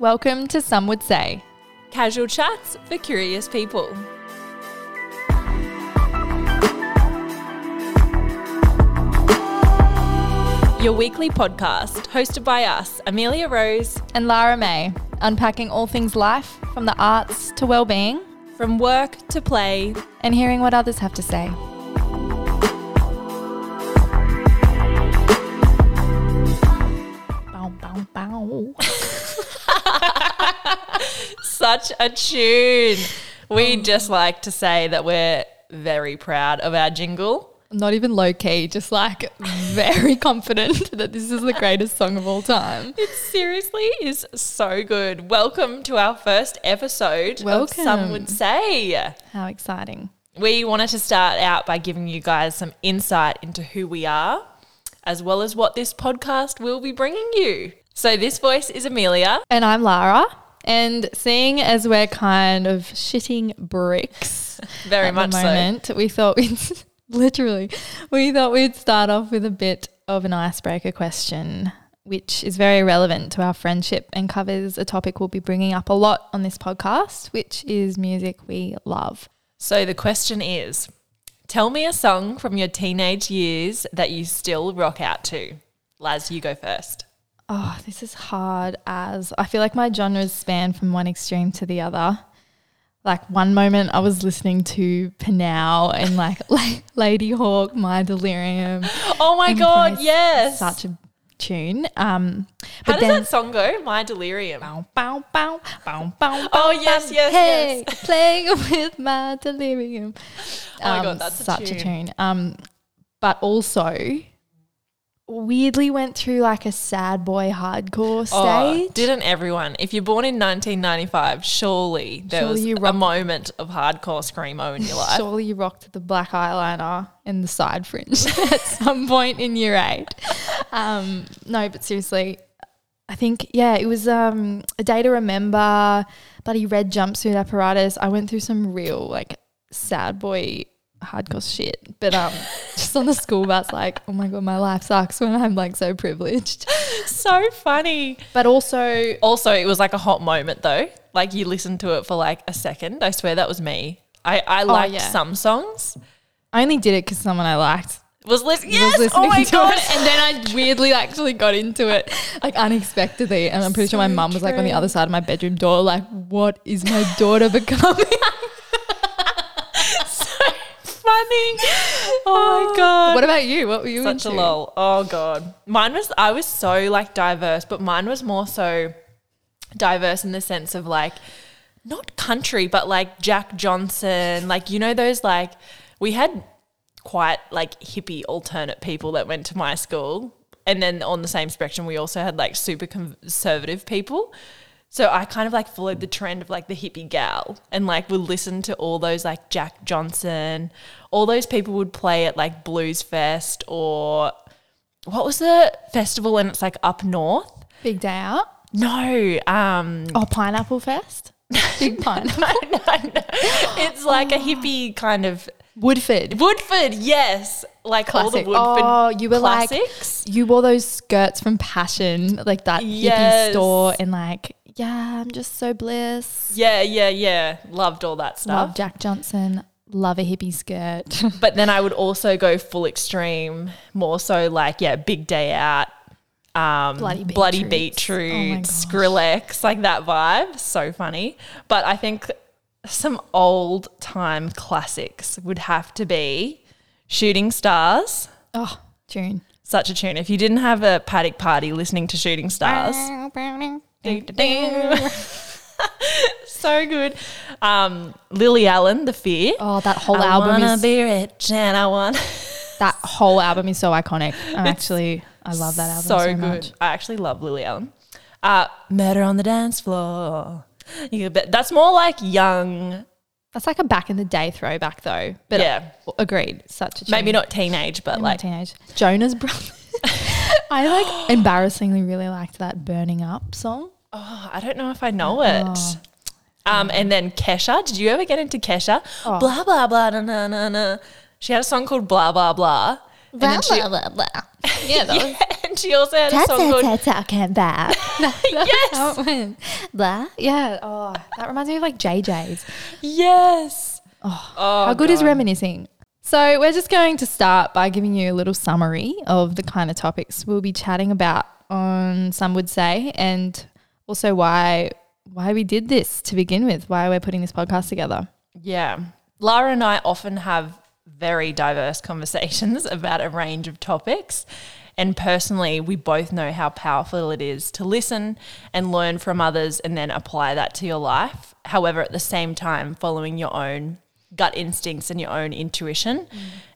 Welcome to Some Would Say. Casual chats for curious people. Your weekly podcast, hosted by us, Amelia Rose, And Lara May, unpacking all things life, from the arts to well-being, from work to play. and hearing what others have to say. Such a tune. We um, just like to say that we're very proud of our jingle. Not even low key, just like very confident that this is the greatest song of all time. It seriously is so good. Welcome to our first episode of Some Would Say. How exciting. We wanted to start out by giving you guys some insight into who we are, as well as what this podcast will be bringing you. So, this voice is Amelia. And I'm Lara. And seeing as we're kind of shitting bricks Very at much the so. moment, we thought we'd literally we thought we'd start off with a bit of an icebreaker question, which is very relevant to our friendship and covers a topic we'll be bringing up a lot on this podcast, which is music we love. So, the question is tell me a song from your teenage years that you still rock out to. Laz, you go first. Oh, this is hard as I feel like my genres span from one extreme to the other. Like one moment I was listening to Panow and like, Ladyhawke, My Delirium. Oh my God, yes. Such a tune. Um How but does then that song go? My Delirium. bow, bow, bow, bow, bow, Oh, yes, yes, hey, yes. playing with my delirium. Oh my Um, God, that's a such tune. a tune. Um, but also weirdly went through like a sad boy hardcore stage. Oh, didn't everyone? If you're born in 1995, surely there Surely was you a moment of hardcore screamo in your life. Surely you rocked the black eyeliner and the side fringe at some point in year eight. Um, no, but seriously, I think yeah, it was um, a day to remember. Bloody red jumpsuit apparatus. I went through some real like sad boy hardcore shit, but um, just on the school bus, like oh my god, my life sucks when I'm like so privileged. so funny. But also, Also, it was like a hot moment though. Like you listened to it for like a second. I swear that was me. I, I liked Oh, yeah. some songs. I only did it because someone I liked Was listening. was Yes. listening oh my to god. it, and then I weirdly actually got into it, like unexpectedly. And I'm pretty sure my So mum was like on the other side of my bedroom door, like, "What is my daughter becoming?" Oh my oh. god. what about you? What were you Such a into? lol. Oh god. Mine was I was so like diverse, but mine was more so diverse in the sense of like not country, but like Jack Johnson, like you know those like we had quite like hippie alternate people that went to my school. And then on the same spectrum we also had like super conservative people. So I kind of like followed the trend of like the hippie gal and like would listen to all those like Jack Johnson, all those people would play at like Blues Fest or what was the festival and it's like up north? Big day out. No, um Oh, Pineapple Fest. Big Pineapple. no, no. no. It's like a hippie kind of Woodford. Woodford, yes. Like all Classic. the Woodford oh, you were classics. like, you wore those skirts from Passion, like that Yes. hippie store, and like, yeah, I'm just so bliss. yeah, yeah, yeah. Loved all that stuff. Love Jack Johnson. Love a hippie skirt. But then I would also go full extreme, more so like yeah, big day out, um, Bloody bloody beetroot, Oh. Skrillex, like that vibe. So funny. But I think some old time classics would have to be Shooting Stars. oh, June. Such a tune. If you didn't have a paddock party listening to Shooting Stars, so good. Um, Lily Allen, The Fear. Oh, that whole I album wanna is be rich and I want. that whole album is so iconic. I'm actually, I love that album so, so, good. much. I actually love Lily Allen. Uh, Murder on the Dance Floor. You bet that's more like young, That's like a back in the day throwback though. But Yeah. agreed. Such a tune. maybe not teenage, but Maybe like teenage. Jonas Brothers. I like embarrassingly really liked that "Burning Up" song. oh, I don't know if I know it. Oh. Um, and then Kesha. Did you ever get into Kesha? Oh. Blah blah blah na na na na. She had a song called Blah blah blah. And then she- blah blah. Yeah, that was Yeah, and she also had a song called talking about. Yes. How it went. Blah. Yeah. Oh, that reminds me of like JJ's. Yes. Oh, Oh, How good is reminiscing? So, we're just going to start by giving you a little summary of the kind of topics we'll be chatting about on Some Would Say, and also why why we did this to begin with, why we're putting this podcast together. Yeah. Lara and I often have very diverse conversations about a range of topics. And personally, we both know how powerful it is to listen and learn from others and then apply that to your life. However, at the same time, following your own gut instincts and your own intuition.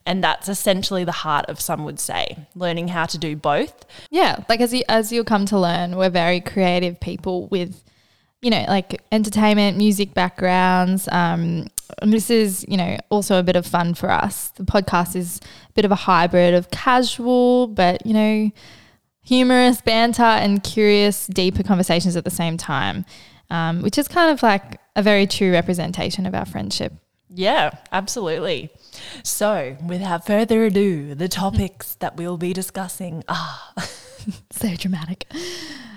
And that's essentially the heart of some would say, learning how to do both. Yeah, like as you as you'll come to learn, we're very creative people with, you know, like entertainment, music backgrounds. Um, and this is, you know, also a bit of fun for us. The podcast is a bit of a hybrid of casual, but you know, humorous banter and curious, deeper conversations at the same time, um, which is kind of like a very true representation of our friendship. Yeah, absolutely. So, without further ado, the topics that we'll be discussing are So dramatic.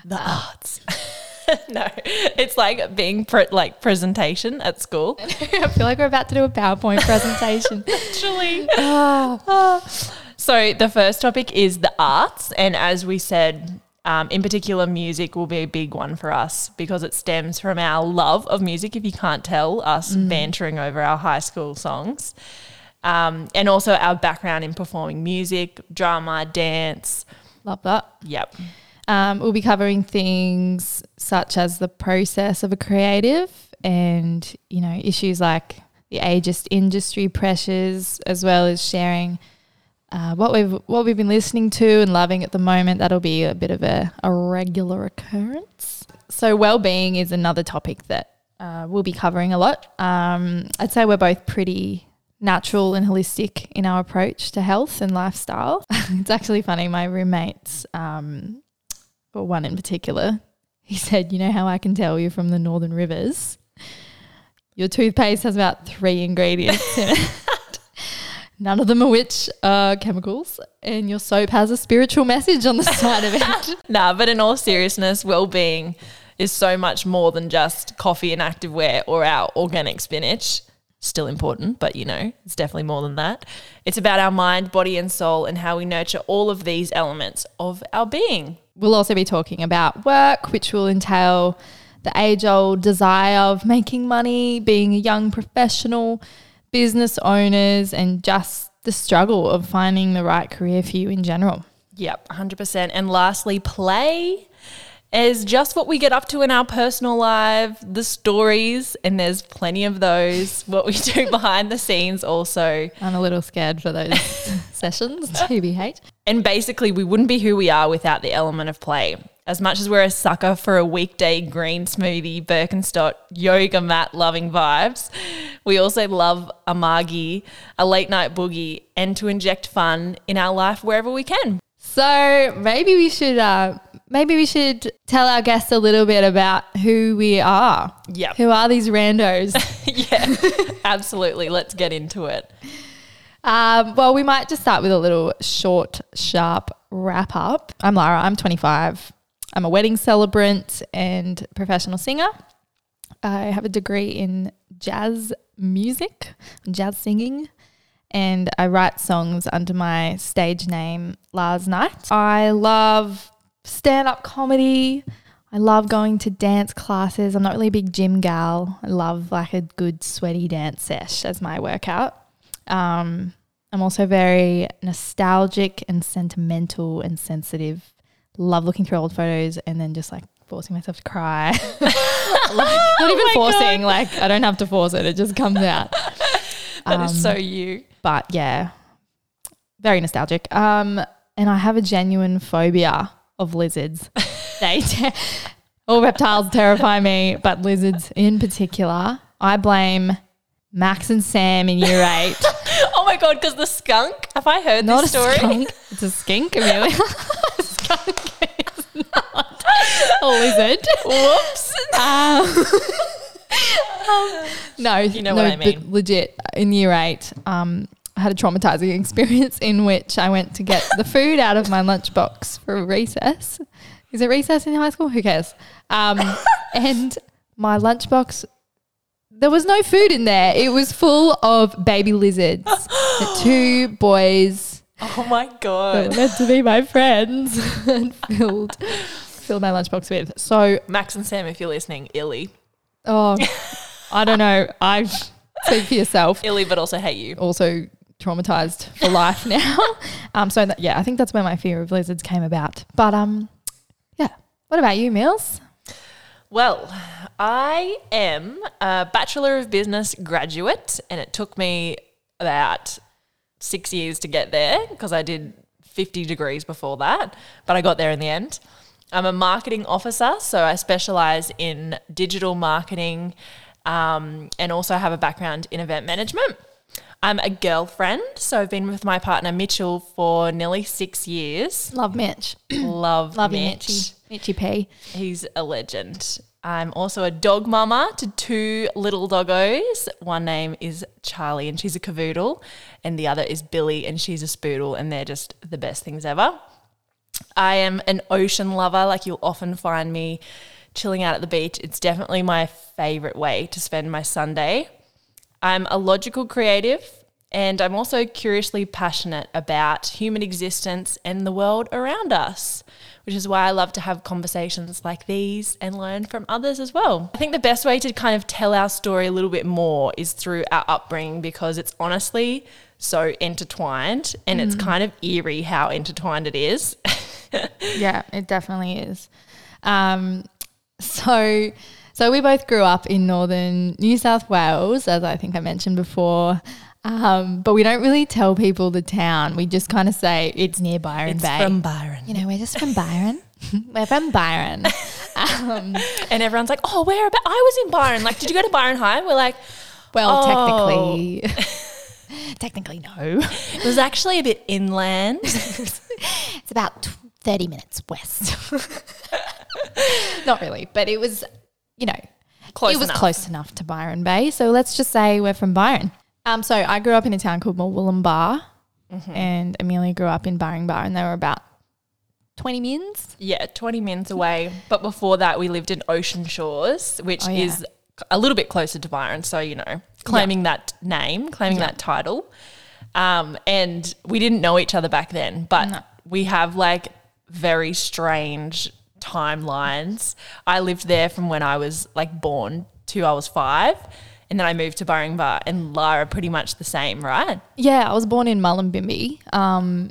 the arts. no, it's like being pre- like presentation at school. I feel like we're about to do a PowerPoint presentation. Actually, ah. Ah. so the first topic is the arts, and as we said, um, in particular, music will be a big one for us because it stems from our love of music. If you can't tell, us bantering over our high school songs, um, and also our background in performing music, drama, dance. Love that. Yep. Um, we'll be covering things such as the process of a creative and, you know, issues like the ageist industry pressures, as well as sharing uh, what we've what we've been listening to and loving at the moment. That'll be a bit of a, a regular occurrence. So, well being is another topic that uh, we'll be covering a lot. Um, I'd say we're both pretty natural and holistic in our approach to health and lifestyle. it's actually funny. My roommates, um, or one in particular, he said, "You know how I can tell you're from the Northern Rivers? Your toothpaste has about three ingredients in it." None of them are which uh, chemicals, and your soap has a spiritual message on the side of it. Nah, but in all seriousness, well-being is so much more than just coffee and activewear or our organic spinach. Still important, but you know, it's definitely more than that. It's about our mind, body, and soul, and how we nurture all of these elements of our being. We'll also be talking about work, which will entail the age old desire of making money, being a young professional, business owners, and just the struggle of finding the right career for you in general. Yep, 100%. And lastly, play is just what we get up to in our personal life, the stories, and there's plenty of those, what we do behind the scenes also. I'm a little scared for those sessions, TBH. And basically, we wouldn't be who we are without the element of play. As much as we're a sucker for a weekday green smoothie, Birkenstock, yoga mat loving vibes, we also love a margie, a late night boogie, and to inject fun in our life wherever we can. So maybe we should uh, maybe we should tell our guests a little bit about who we are. Yep. Who are these randos? yeah, absolutely. Let's get into it. Um, well, we might just start with a little short, sharp wrap up. I'm Lara. I'm 25. I'm a wedding celebrant and professional singer. I have a degree in jazz music, jazz singing, and I write songs under my stage name, Lars Knight. I love stand up comedy. I love going to dance classes. I'm not really a big gym gal. I love like a good sweaty dance sesh as my workout. Um, I'm also very nostalgic and sentimental and sensitive. Love looking through old photos and then just like forcing myself to cry. like, not even my forcing, like I don't have to force it, it just comes out. That is Um, so you. But yeah, very nostalgic. Um, and I have a genuine phobia of lizards. they te- all reptiles terrify me, but lizards in particular. I blame Max and Sam in year eight. Oh my god, because the skunk. Have I heard Not this story? skunk. It's a skink, Amelia. a skunk is lizard. Whoops. Um, um, no, You know no, what I mean. legit, in year eight, um, I had a traumatizing experience in which I went to get the food out of my lunchbox for recess. Is it recess in high school? Who cares? Um, and my lunchbox, there was no food in there. It was full of baby lizards. The two boys Oh my that were god. meant to be my friends and filled filled my lunchbox with. So, Max and Sam, if you're listening, illy. oh, I don't know. I speak for yourself. Illy, but also hate you. also traumatized for life now. Um, so that, yeah, I think that's where my fear of lizards came about. But um, yeah. What about you, Mills? Well, I am a Bachelor of Business graduate, and it took me about six years to get there because I did 50 degrees before that, but I got there in the end. I'm a marketing officer, so I specialize in digital marketing um, and also have a background in event management. I'm a girlfriend, so I've been with my partner Mitchell for nearly six years. Love Mitch. Love, Love Mitch. Mitchy. Mitchy P. He's a legend. I'm also a dog mama to two little doggos. One name is Charlie and she's a cavoodle, and the other is Billy and she's a spoodle, and they're just the best things ever. I am an ocean lover. Like you'll often find me chilling out at the beach. It's definitely my favorite way to spend my Sunday. I'm a logical creative and I'm also curiously passionate about human existence and the world around us, which is why I love to have conversations like these and learn from others as well. I think the best way to kind of tell our story a little bit more is through our upbringing because it's honestly so intertwined and it's mm. kind of eerie how intertwined it is. yeah, it definitely is. Um, so, so we both grew up in northern New South Wales, as I think I mentioned before. Um, but we don't really tell people the town. We just kind of say it's near Byron It's Bay. from Byron. you know, we're just from Byron. we're from Byron. Um, And everyone's like, oh, where about? I was in Byron. Like, did you go to Byron High? We're like, well, Oh. technically, technically no. it was actually a bit inland. It's about 30 minutes west. Not really, but it was, you know, Close it was enough. close enough to Byron Bay. So let's just say we're from Byron. Um, so I grew up in a town called Murwillumbah Mm-hmm. and Amelia grew up in Byron Bar and they were about 20 mins. Yeah, 20 minutes away. But before that, we lived in Ocean Shores, which Oh, yeah. is a little bit closer to Byron. So, you know, claiming that name, claiming that title. Um, and we didn't know each other back then, but No. we have like very strange timelines. I lived there from when I was like born to I was five. And then I moved to Byron and Lara pretty much the same, right? Yeah, I was born in Mullumbimby. Um,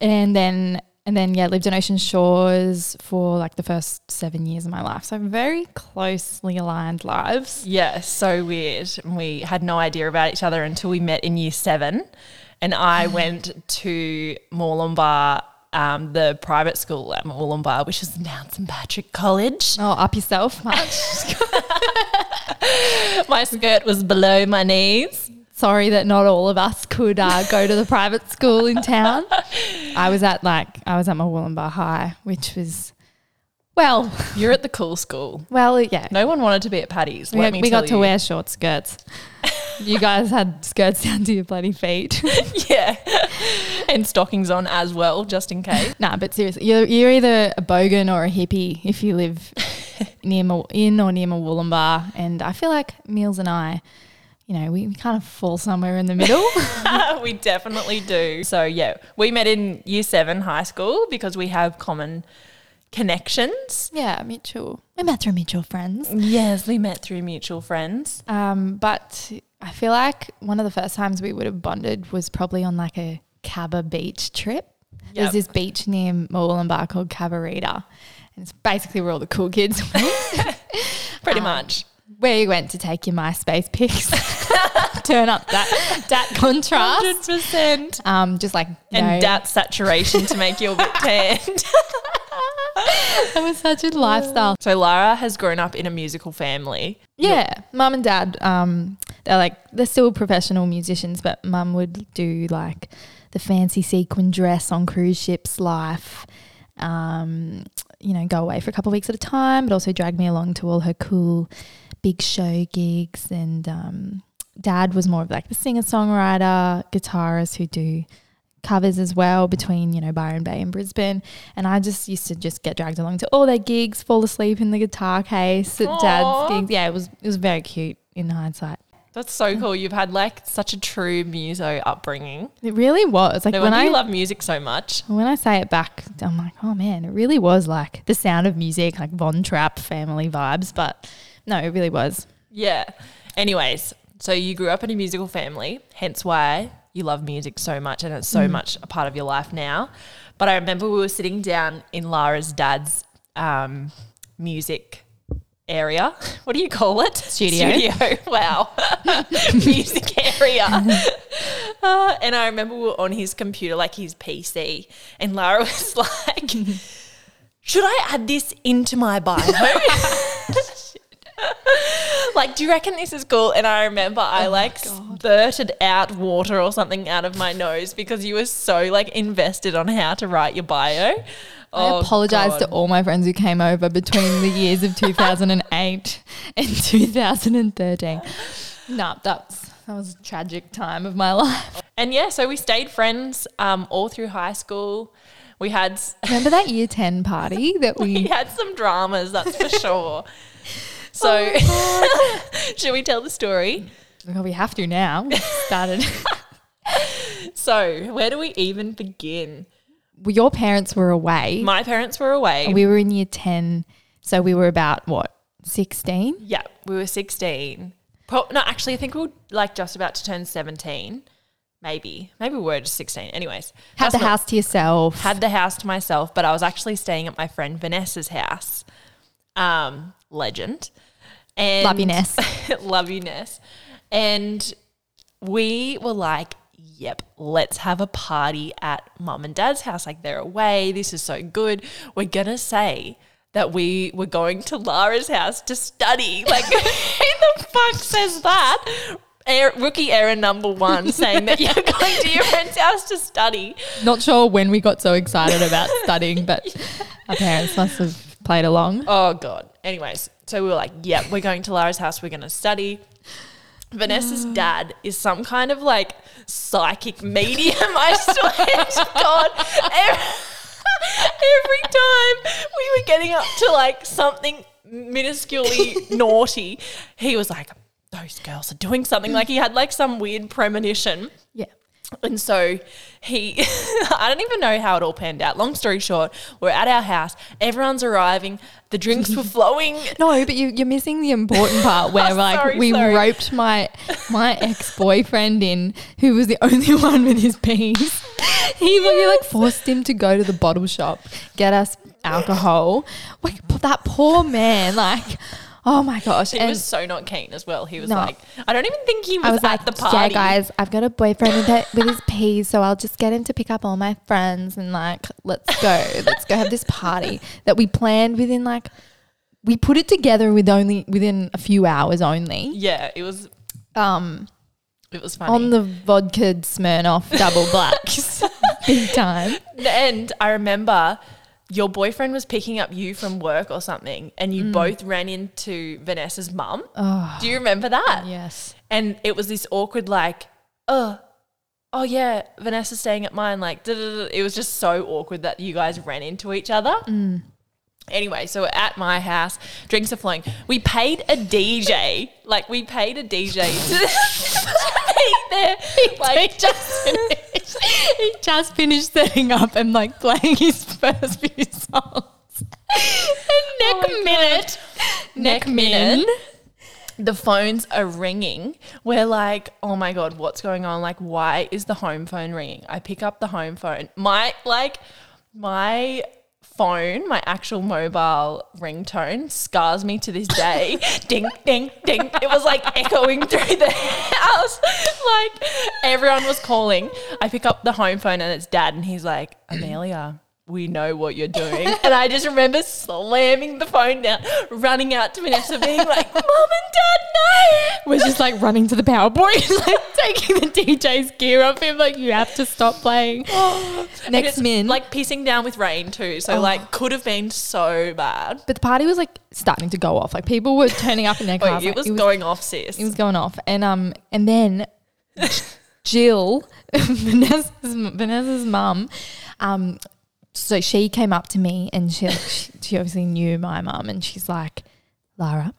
and then and then yeah, lived in Ocean Shores for like the first seven years of my life. So very closely aligned lives. Yeah, so weird. We had no idea about each other until we met in year seven. And I went to Moolumbar, um, the private school at Moolumbar, which is now St Patrick College. Oh, up yourself much. My skirt was below my knees. Sorry that not all of us could uh, go to the private school in town. I was at like I was at my Wollongbar High, which was well, You're at the cool school. well, yeah. No one wanted to be at Paddy's. we let me we got to you. wear short skirts. You guys had skirts down to your bloody feet. yeah, and stockings on as well, just in case. nah, but seriously, you're, you're either a bogan or a hippie if you live near Mo- in or near Wollongbar. And I feel like Meals and I, you know, we, we kind of fall somewhere in the middle. we definitely do. So yeah, we met in year seven high school because we have common connections. yeah, mutual. We met through mutual friends. Yes, we met through mutual friends. Um, but I feel like one of the first times we would have bonded was probably on like a Cabba beach trip. There's this beach near Moolumbar called Cabarita. And it's basically where all the cool kids went. Pretty Um, much. where you went to take your MySpace pics. Turn up that that contrast. 100%. Um, just like And know, dat saturation to make you a bit tanned. that was such a lifestyle. so Lara has grown up in a musical family. Yeah, mum and dad, um, they're like they're still professional musicians, but mum would do like the fancy sequin dress on cruise ships life. Um, you know, go away for a couple of weeks at a time, but also drag me along to all her cool big show gigs and um, dad was more of like the singer songwriter, guitarist who do covers as well between you know Byron Bay and Brisbane, and I just used to just get dragged along to all their gigs, fall asleep in the guitar case at Aw. dad's gigs. Yeah, it was it was very cute in hindsight. That's so cool. You've had like such a true muso upbringing. It really was like No when I love music so much. when I say it back, I'm like, oh man, it really was like the sound of music, like Von Trapp family vibes. But no, it really was. Yeah. Anyways, so you grew up in a musical family, hence why you love music so much and it's so much a part of your life now. But I remember we were sitting down in Lara's dad's um, music area. What do you call it? Studio. Studio. Wow. music area. Uh, and I remember we were on his computer, like his PC, and Lara was like, should I add this into my bio? Like, do you reckon this is cool? And I remember I like spurted out water or something out of my nose because you were so like invested on how to write your bio. I Oh, apologize to all my friends who came over between the years of 2008 and 2013. No, that's that was a tragic time of my life. And yeah, so we stayed friends um, all through high school. We had s- Remember that year 10 party that we we had some dramas, that's for sure. So, should we tell the story? well, we have to now. We've started. So, where do we even begin? well, your parents were away. My parents were away. we were in year 10, so we were about what 16. yeah, we were 16. Pro- no, actually, I think we were like just about to turn 17. Maybe. Maybe we were just 16. Anyways, Had the house to yourself. had the house to myself, but I was actually staying at my friend Vanessa's house. Um, legend. And Love you, Ness. love you, Ness. And we were like, yep, let's have a party at mum and dad's house. Like they're away. This is so good. We're gonna say that we were going to Lara's house to study. Like, who the fuck says that? Air, rookie error number one, saying that you're going to your friend's house to study. Not sure when we got so excited about studying, but our parents must have played along. Oh god. Anyways, so we were like, yeah, we're going to Lara's house. We're going to study. Vanessa's mm. dad is some kind of like psychic medium. I swear to God. Every, every time we were getting up to like something minusculely naughty, he was like, those girls are doing something. Like he had like some weird premonition. Yeah. And so he, I don't even know how it all panned out. Long story short, we're at our house. Everyone's arriving. The drinks were flowing. No, but you, you're missing the important part where like Sorry, we sorry. roped my my ex boyfriend in, who was the only one with his Ps. He we like forced him to go to the bottle shop, get us alcohol. Like that poor man, like oh my gosh. He and was so not keen as well. He was No. like, I don't even think he was, I was at like, the party. yeah, guys, I've got a boyfriend with, it, with his Ps, so I'll just get him to pick up all my friends and like, let's go, let's go have this party that we planned within like, we put it together with only within a few hours only. Yeah, it was. Um, It was funny. on the vodka Smirnoff double blacks, big time. and I remember your boyfriend was picking up you from work or something, and Mm. you both ran into Vanessa's mum. Do you remember that? Yes. And it was this awkward, like, oh, oh yeah, Vanessa's staying at mine. Like, it was just so awkward that you guys ran into each other. Anyway, so we're at my house, drinks are flowing. We paid a DJ, like we paid a DJ to, there. Like, just finished. he just finished setting up and like playing his first few songs. neck oh my minute, Neck min. the phones are ringing. We're like, oh my god, what's going on? Like, why is the home phone ringing? I pick up the home phone. My like, my phone, my actual mobile ringtone scars me to this day. ding, ding, ding. It was like echoing through the house. Like everyone was calling. I pick up the home phone and it's dad, and he's like, Amelia. We know what you're doing. and I just remember slamming the phone down, running out to Vanessa, being like, Mom and Dad, no. was just like running to the power point, like taking the DJ's gear off him, like you have to stop playing. Next min, Like pissing down with rain too. So, Oh. like, could have been so bad. but the party was like starting to go off. Like people were turning up in their Wait, cars. it like, was going off, sis. It was going off, and um, and then Jill, Vanessa's, Vanessa's mum, um, so she came up to me and she, she, she obviously knew my mum, and she's like, Lara.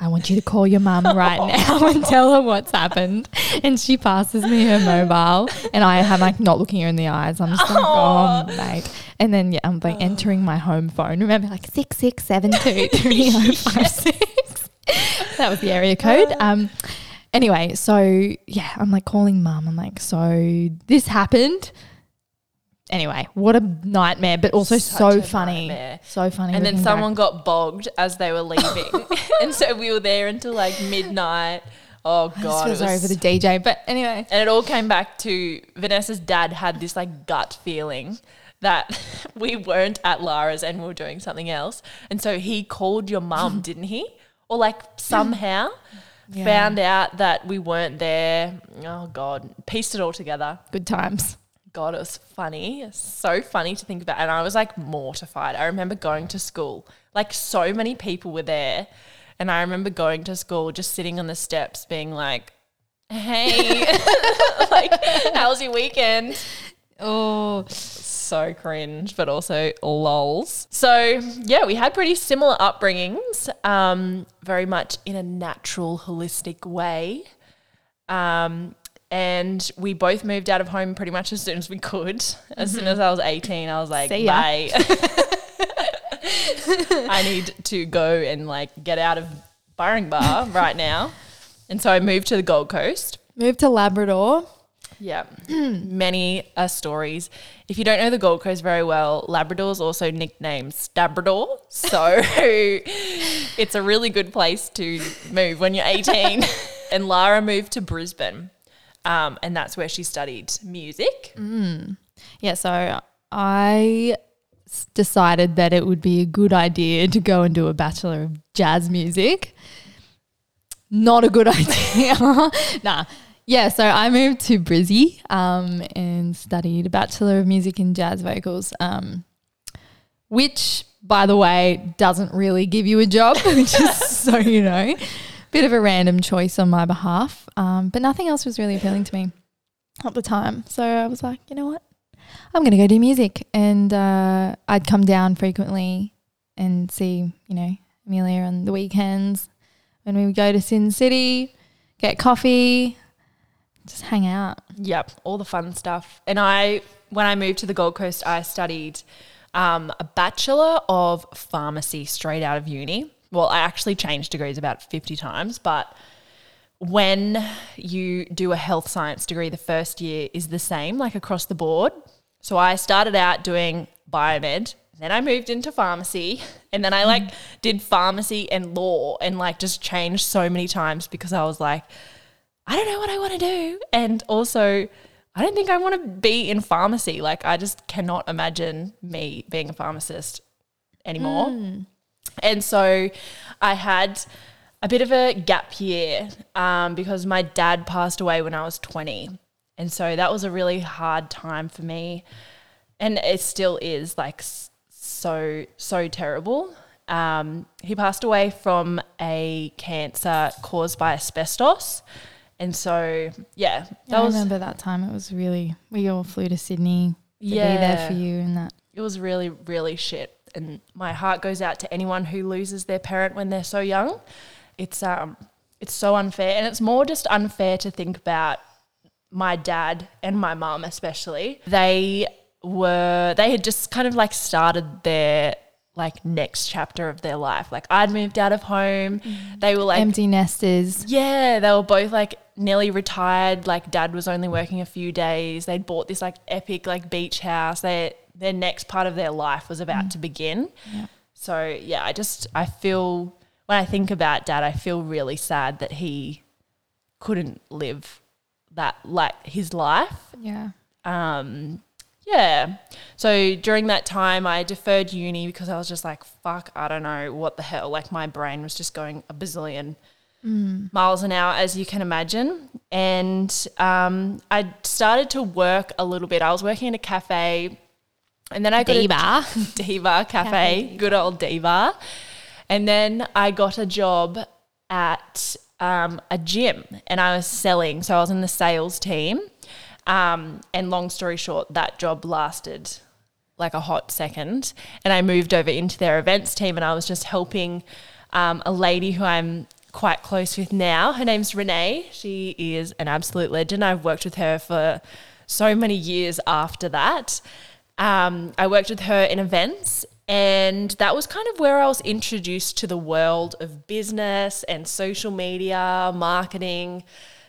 I want you to call your mum right now and tell her what's happened. And she passes me her mobile, and I am like not looking her in the eyes. I'm just like, oh, mate. And then yeah, I'm like entering my home phone. Remember, like six six seven two three zero five six. That was the area code. Um. Anyway, so yeah, I'm like calling mum. I'm like, so this happened. Anyway, what a nightmare, but also Such so funny. nightmare. So funny. and then looking back. someone got bogged as they were leaving. and so we were there until like midnight. Oh, I just God. feel sorry for the DJ. But anyway, And it all came back to Vanessa's dad had this like gut feeling that we weren't at Lara's and we were doing something else. And so he called your mum, didn't he? Or like somehow Yeah. found out that we weren't there. Oh God, pieced it all together. good times. God, it was funny. So funny to think about. And I was like mortified. I remember going to school, like so many people were there. And I remember going to school, just sitting on the steps, being like, hey, like, how's your weekend? Oh, So cringe, but also lols. So, yeah, we had pretty similar upbringings, um, very much in a natural, holistic way. Um, and we both moved out of home pretty much as soon as we could. As soon as I was 18, I was like, See ya. bye. I need to go and like get out of Byron Bar right now. And so I moved to the Gold Coast. moved to Labrador. Yeah, many uh, stories. If you don't know the Gold Coast very well, Labrador is also nicknamed Stabrador. So it's a really good place to move when you're 18. and Lara moved to Brisbane, um, and that's where she studied music. Yeah, so I decided that it would be a good idea to go and do a Bachelor of Jazz Music. Not a good idea. nah. Yeah, so I moved to Brizzy um, and studied a Bachelor of Music in Jazz Vocals, um, which, by the way, doesn't really give you a job, just so you know. Bit of a random choice on my behalf, um, but nothing else was really appealing to me at the time. So I was like, you know what? I'm going to go do music. And uh, I'd come down frequently and see, you know, Amelia on the weekends when we would go to Sin City, get coffee, just hang out. Yep, all the fun stuff. And I, when I moved to the Gold Coast, I studied um, a Bachelor of Pharmacy straight out of uni. Well, I actually changed degrees about 50 times, but when you do a health science degree, the first year is the same, like across the board. So I started out doing biomed, then I moved into pharmacy, and then I like did pharmacy and law and like just changed so many times because I was like, I don't know what I want to do. And also, I don't think I want to be in pharmacy. Like, I just cannot imagine me being a pharmacist anymore. Hmm. And so I had a bit of a gap year um, because my dad passed away when I was 20. And so that was a really hard time for me. And it still is like so, so terrible. Um, he passed away from a cancer caused by asbestos. And so, yeah, that Yeah, I was remember that time. It was really, we all flew to Sydney to be there for you and that. it was really, really shit. And my heart goes out to anyone who loses their parent when they're so young. It's um, it's so unfair, and it's more just unfair to think about my dad and my mum especially. They were they had just kind of like started their like next chapter of their life. Like I'd moved out of home. They were like Empty nesters. yeah, they were both like nearly retired. Like dad was only working a few days. They'd bought this like epic like beach house. They their next part of their life was about to begin. Yeah. So yeah, I just I feel when I think about dad, I feel really sad that he couldn't live that like his life. Yeah. Um Yeah. So during that time, I deferred uni because I was just like, fuck, I don't know what the hell. Like my brain was just going a bazillion miles an hour, as you can imagine. And um, I started to work a little bit. I was working in a cafe, and then I got a Diva. Diva Cafe, Diva. good old Diva. And then I got a job at um, a gym and I was selling. So I was in the sales team. Um, and long story short, that job lasted like a hot second. And I moved over into their events team and I was just helping um, a lady who I'm quite close with now. Her name's Renee. She is an absolute legend. I've worked with her for so many years after that. Um, I worked with her in events, and that was kind of where I was introduced to the world of business and social media, marketing,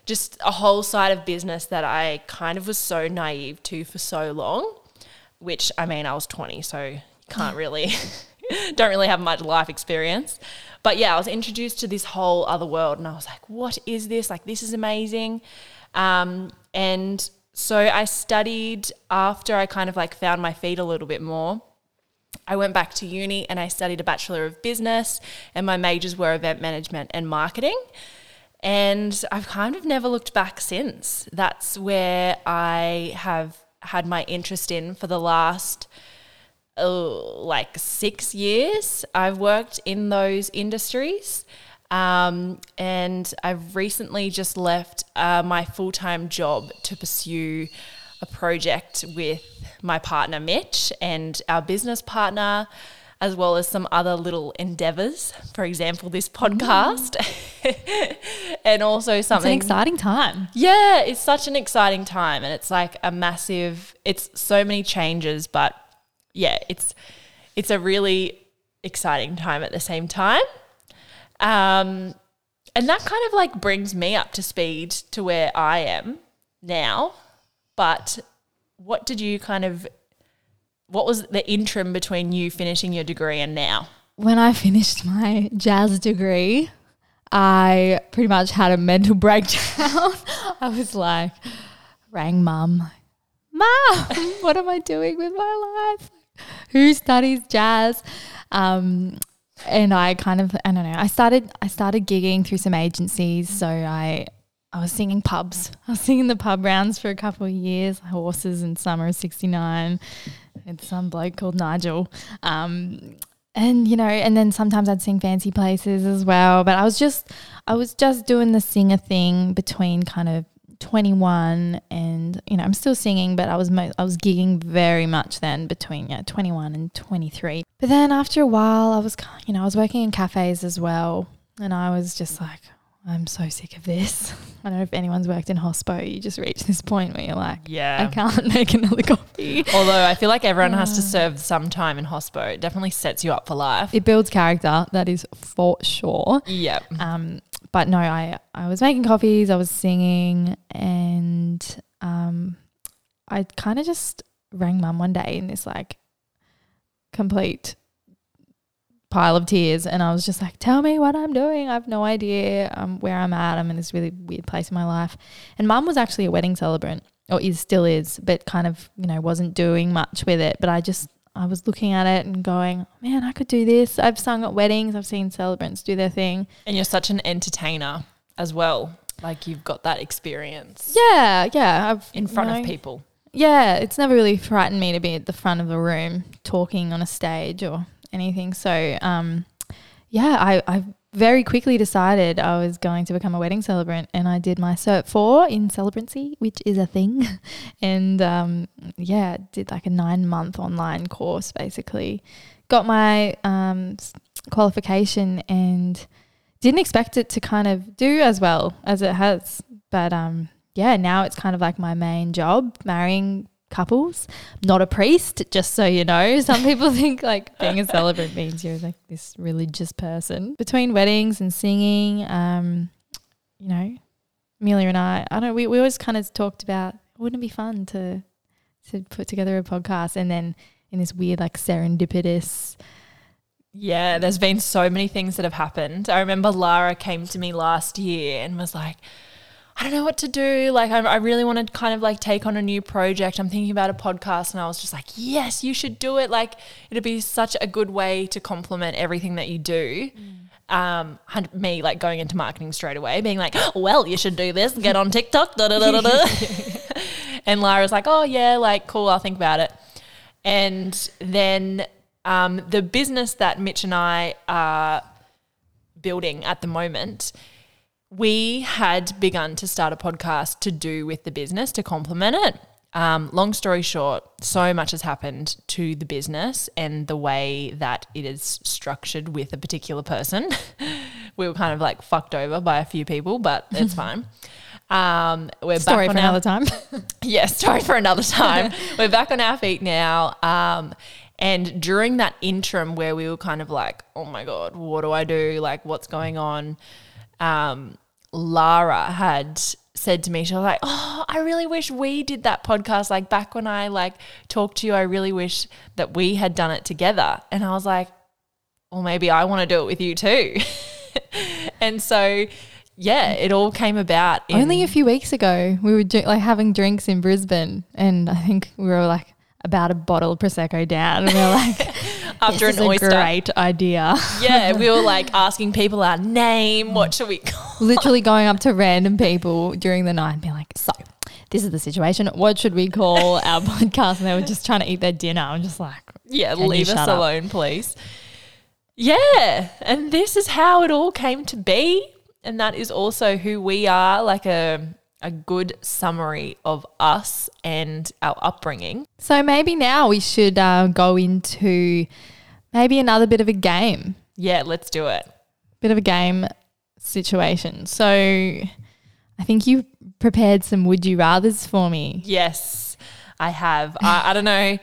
just a whole side of business that I kind of was so naive to for so long. Which I mean, I was 20, so you can't really, don't really have much life experience. But yeah, I was introduced to this whole other world, and I was like, what is this? Like, this is amazing. Um, and so I studied after I kind of like found my feet a little bit more. I went back to uni and I studied a Bachelor of Business, and my majors were event management and marketing. And I've kind of never looked back since. That's where I have had my interest in for the last oh, like six years. I've worked in those industries. Um, and I've recently just left uh, my full time job to pursue a project with my partner Mitch and our business partner, as well as some other little endeavors. For example, this podcast, and also It's an something exciting time. yeah, it's such an exciting time and it's like a massive it's so many changes, but yeah, it's it's a really exciting time at the same time. Um and that kind of like brings me up to speed to where I am now. But what did you kind of what was the interim between you finishing your degree and now? When I finished my jazz degree, I pretty much had a mental breakdown. I was like, rang mum, mum, what am I doing with my life? Who studies jazz? Um, and I kind of, I don't know. I started, I started gigging through some agencies. So I, I was singing pubs. I was singing the pub rounds for a couple of years, horses in summer of '69, with some bloke called Nigel. Um, and you know, and then sometimes I'd sing fancy places as well. But I was just, I was just doing the singer thing between kind of 21 and you know, I'm still singing, but I was mo- I was gigging very much then between yeah 21 and 23. But then after a while, I was you know I was working in cafes as well, and I was just like. I'm so sick of this. I don't know if anyone's worked in hospo. You just reach this point where you're like, yeah, I can't make another coffee. Although I feel like everyone has to serve some time in hospo. It definitely sets you up for life. It builds character, that is for sure. Yeah. Um, but no, I, I was making coffees, I was singing, and um, I kind of just rang mum one day in this like complete pile of tears. And I was just like, tell me what I'm doing. I have no idea um, where I'm at. I'm in this really weird place in my life. And mum was actually a wedding celebrant, or is still is, but kind of, you know, wasn't doing much with it. But I just, I was looking at it and going, man, I could do this. I've sung at weddings, I've seen celebrants do their thing. And you're such an entertainer as well. Like you've got that experience Yeah, yeah. I've in front you of people. Yeah, it's never really frightened me to be at the front of a room talking on a stage or anything. So, um, yeah, I, I very quickly decided I was going to become a wedding celebrant, and I did my Cert Four in celebrancy, which is a thing, and um, yeah, did like a nine month online course basically. Got my um, qualification and didn't expect it to kind of do as well as it has, but um, yeah, now it's kind of like my main job, marrying couples. Not a priest, just so you know. Some people think like being a celebrant means you're like this religious person. Between weddings and singing, um, you know, Amelia and I, I don't. We we always kind of talked about wouldn't it be fun to to put together a podcast and then in this weird like serendipitous. Yeah, there's been so many things that have happened. I remember Lara came to me last year and was like, I don't know what to do. Like, I, I really want to kind of like take on a new project. I'm thinking about a podcast, and I was just like, yes, you should do it. Like, it'd be such a good way to complement everything that you do. Um, me like going into marketing straight away, being like, well, you should do this, get on TikTok, da da da da da. and Lara's like, oh yeah, like cool, I'll think about it. And then um, the business that Mitch and I are building at the moment, we had begun to start a podcast to do with the business to complement it. Um, long story short, so much has happened to the business and the way that it is structured with a particular person. we were kind of like fucked over by a few people, but it's fine. Um, we're Story back for on our- another time. yeah, story for another time. we're back on our feet now. Um, and during that interim where we were kind of like, oh my God, what do I do? Like, what's going on? Um, Lara had said to me, she was like, oh, I really wish we did that podcast. Like back when I like talked to you, I really wish that we had done it together. And I was like, well, maybe I want to do it with you too. and so, yeah, it all came about. In, Only a few weeks ago, we were do- like having drinks in Brisbane, and I think we were like about a bottle of prosecco down, and we were like, after "This an oyster. a great idea." Yeah, we were like asking people our name. What should we call? Literally going up to random people during the night and being like, "So, this is the situation. What should we call our podcast?" And they were just trying to eat their dinner. I'm just like, Yeah, leave us up? alone, please. Yeah, and this is how it all came to be, and that is also who we are. Like a a good summary of us and our upbringing. so maybe now we should uh, go into maybe another bit of a game. Yeah, let's do it. bit of a game situation. So I think you prepared some would you rathers for me. Yes, I have. I, I don't know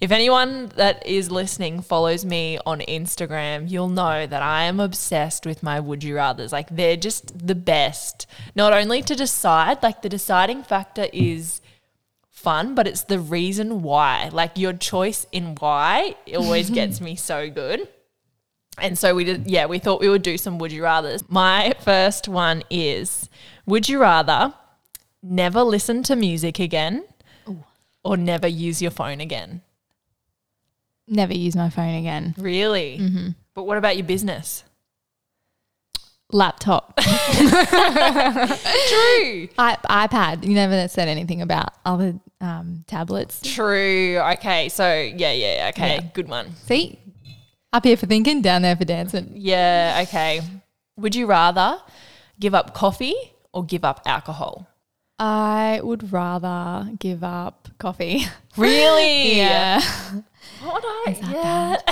if anyone that is listening follows me on Instagram, you'll know that I am obsessed with my would you rathers. Like they're just the best. Not only to decide, like the deciding factor is fun, but it's the reason why. Like your choice in why it always gets me so good. And so we did, yeah, we thought we would do some would you rathers. My first one is Would you rather never listen to music again or never use your phone again? Never use my phone again. Really? Mm-hmm. But what about your business? Laptop. True. I, iPad. You never said anything about other um, tablets. True. Okay. So, yeah, yeah. Okay. Yeah. Good one. See? Up here for thinking, down there for dancing. Yeah. Okay. Would you rather give up coffee or give up alcohol? I would rather give up coffee. Really? yeah. What I? Is that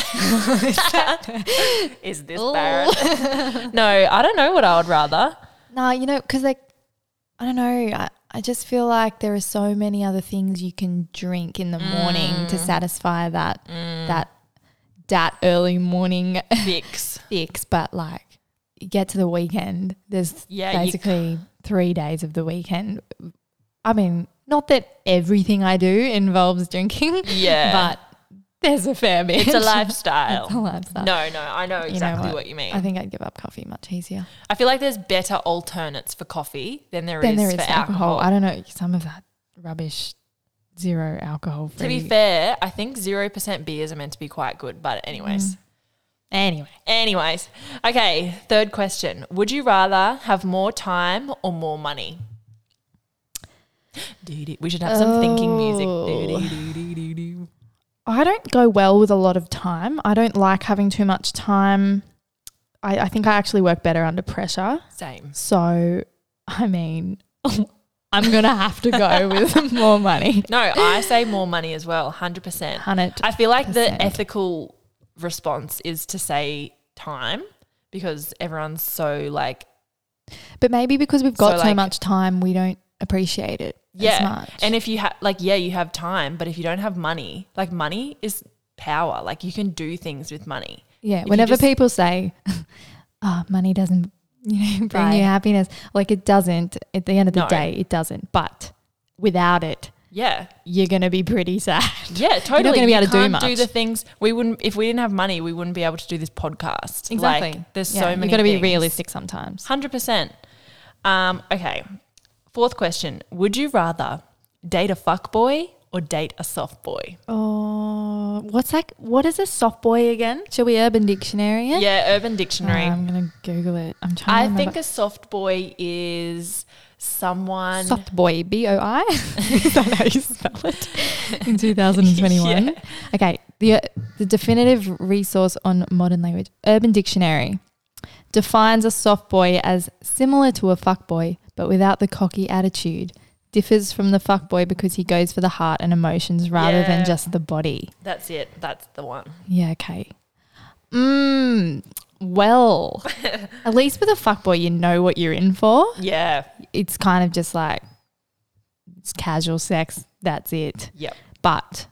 yeah. Is this bad? no, I don't know what I would rather. No, you know, because like, I don't know. I, I just feel like there are so many other things you can drink in the morning Mm. to satisfy that that that early morning Fix. fix. But like, you get to the weekend. There's Yeah, basically three days of the weekend. I mean, not that everything I do involves drinking. Yeah. but there's a fair bit. It's a lifestyle. It's a lifestyle. No, no, I know You know exactly what? you mean. I think I'd give up coffee much easier. I feel like there's better alternates for coffee than there is Then there is for alcohol. alcohol. I don't know some of that rubbish, zero alcohol. to be fair, I think 0% beers are meant to be quite good. But, anyways. Mm. anyway, Anyways. Okay. Third question Would you rather have more time or more money? Doo-doo. We should have some thinking music. Oh. I don't go well with a lot of time. I don't like having too much time. I, I think I actually work better under pressure. Same. So, I mean, I'm gonna have to go with more money. No, I say more money as well. 100%. Hundred. I feel like the ethical response is to say time because everyone's so like But maybe because we've got So, so, like- much time, we don't appreciate it yeah. much. And if you have like yeah, you have time, but if you don't have money, like money is power. Like you can do things with money. Yeah, you whenever just- people say, "Oh, money doesn't, you know, bring Right. you happiness," like it doesn't. At the end of the No. day, it doesn't. But without it, Yeah. you're gonna be pretty sad. Yeah, totally. You're gonna be You able to do much. do the things we wouldn't if we didn't have money, we wouldn't be able to do this podcast. Exactly. Like, there's Yeah, so many You got to be realistic sometimes. Hundred percent. Um, okay. Fourth question Would you rather date a fuck boy or date a soft boy? Oh, what's like? What is a soft boy again? Shall we Urban Dictionary it? Yeah, Urban Dictionary. I'm gonna Google it. I'm trying. I to think a soft boy is someone. soft boy. B O I. Is that how you spell it? In 2021. Yeah. Okay. The the definitive resource on modern language, Urban Dictionary, defines a soft boy as similar to a fuck boy, but without the cocky attitude. Differs from the fuck boy because he goes for the heart and emotions rather Yeah. than just the body. That's it. That's the one. Yeah, okay. Mmm. Well, at least with a fuckboy, you know what you're in for. Yeah. It's kind of just like it's casual sex. That's it. Yep. But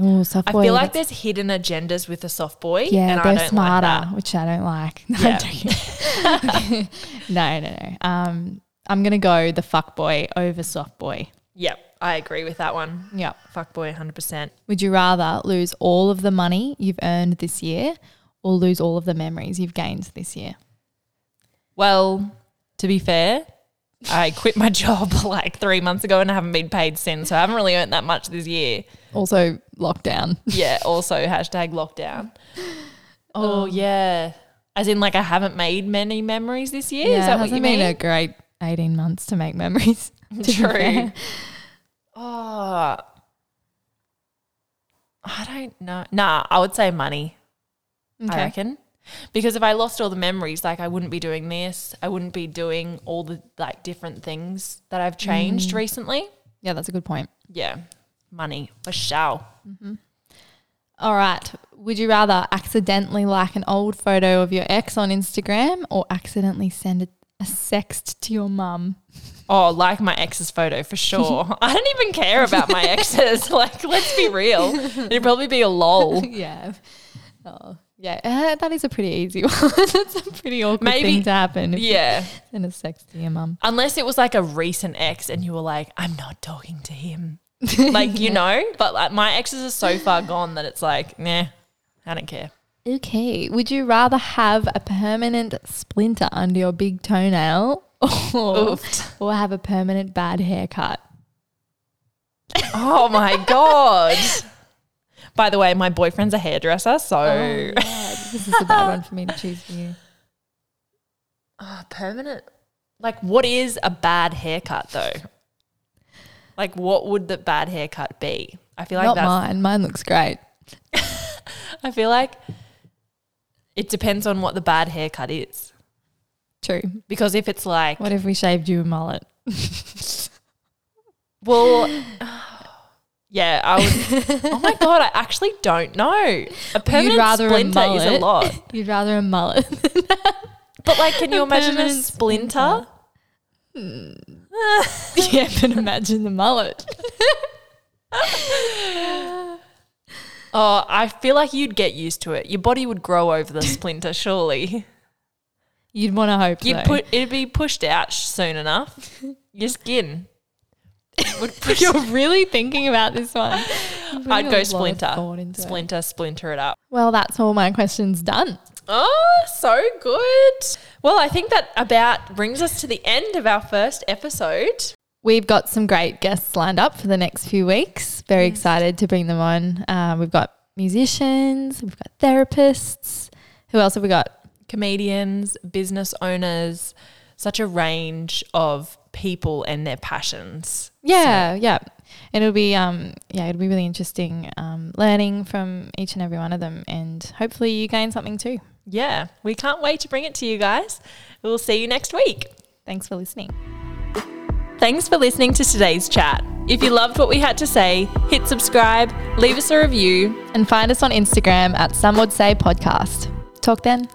oh, soft I feel like there's hidden agendas with a soft boy. yeah, and I they're don't smarter, Like that. which I don't like. No, Yeah. No, no, no. Um, I'm gonna go the fuck boy over soft boy. Yep. I agree with that one. Yep. Fuck boy, 100%. Would you rather lose all of the money you've earned this year, or lose all of the memories you've gained this year? Well, to be fair, I quit my job like three months ago and I haven't been paid since. So I haven't really earned that much this year. Also, lockdown. Yeah. Also, hashtag lockdown. Oh, oh yeah. As in, like, I haven't made many memories this year. Is that what hasn't you been mean? a great 18 months to make memories. to True. Oh, I don't know. Nah, I would say money. I Okay. reckon. Because if I lost all the memories, like I wouldn't be doing this. I wouldn't be doing all the like different things that I've changed mm. recently. Yeah, that's a good point. Yeah, money for sure. Mm-hmm. All right. Would you rather accidentally like an old photo of your ex on Instagram or accidentally send a, a sext to your mum? Oh, like my ex's photo for sure. I don't even care about my exes. like, let's be real. It'd probably be a lol. yeah. Oh, yeah. Uh, that is a pretty easy one. That's a pretty awkward Maybe- thing to happen. if Yeah. Send a sext to your mum. Unless it was like a recent ex and you were like, I'm not talking to him. like, you know, but like my exes are so far gone that it's like, nah, I don't care. Okay. Would you rather have a permanent splinter under your big toenail or, or have a permanent bad haircut? Oh my God. By the way, my boyfriend's a hairdresser, so Oh, yeah, this is a bad one for me to choose for you. Ah, permanent. Like, what is a bad haircut though? Like, what would the bad haircut be? I feel like Not that's. mine. Mine looks great. I feel like it depends on what the bad haircut is. True. Because if it's like, What if we shaved you a mullet? well, yeah, I would. oh my god, I actually don't know. A permanent rather a splinter is a lot. You'd rather a mullet. But like, can you A imagine a permanent splinter? Hmm. yeah, but imagine the mullet. Oh, I feel like you'd get used to it. Your body would grow over the splinter, surely. You'd want to hope You'd so. put it'd be pushed out soon enough. Your skin. You're really thinking about this one. I'd go splinter, Splinter. splinter, splinter it up. Well, that's all my questions done. Oh, so good. Well, I think that about brings us to the end of our first episode. We've got some great guests lined up for the next few weeks. Very excited to bring them on. Uh, we've got musicians, we've got therapists. Who else have we got? Comedians, business owners, such a range of people and their passions. Yeah, yeah. It'll be um yeah, it'll be really interesting um learning from each and every one of them and hopefully you gain something too. Yeah, we can't wait to bring it to you guys. We'll see you next week. Thanks for listening. Thanks for listening to today's chat. If you loved what we had to say, hit subscribe, leave us a review. And find us on Instagram at Some Would Say Podcast. Talk then.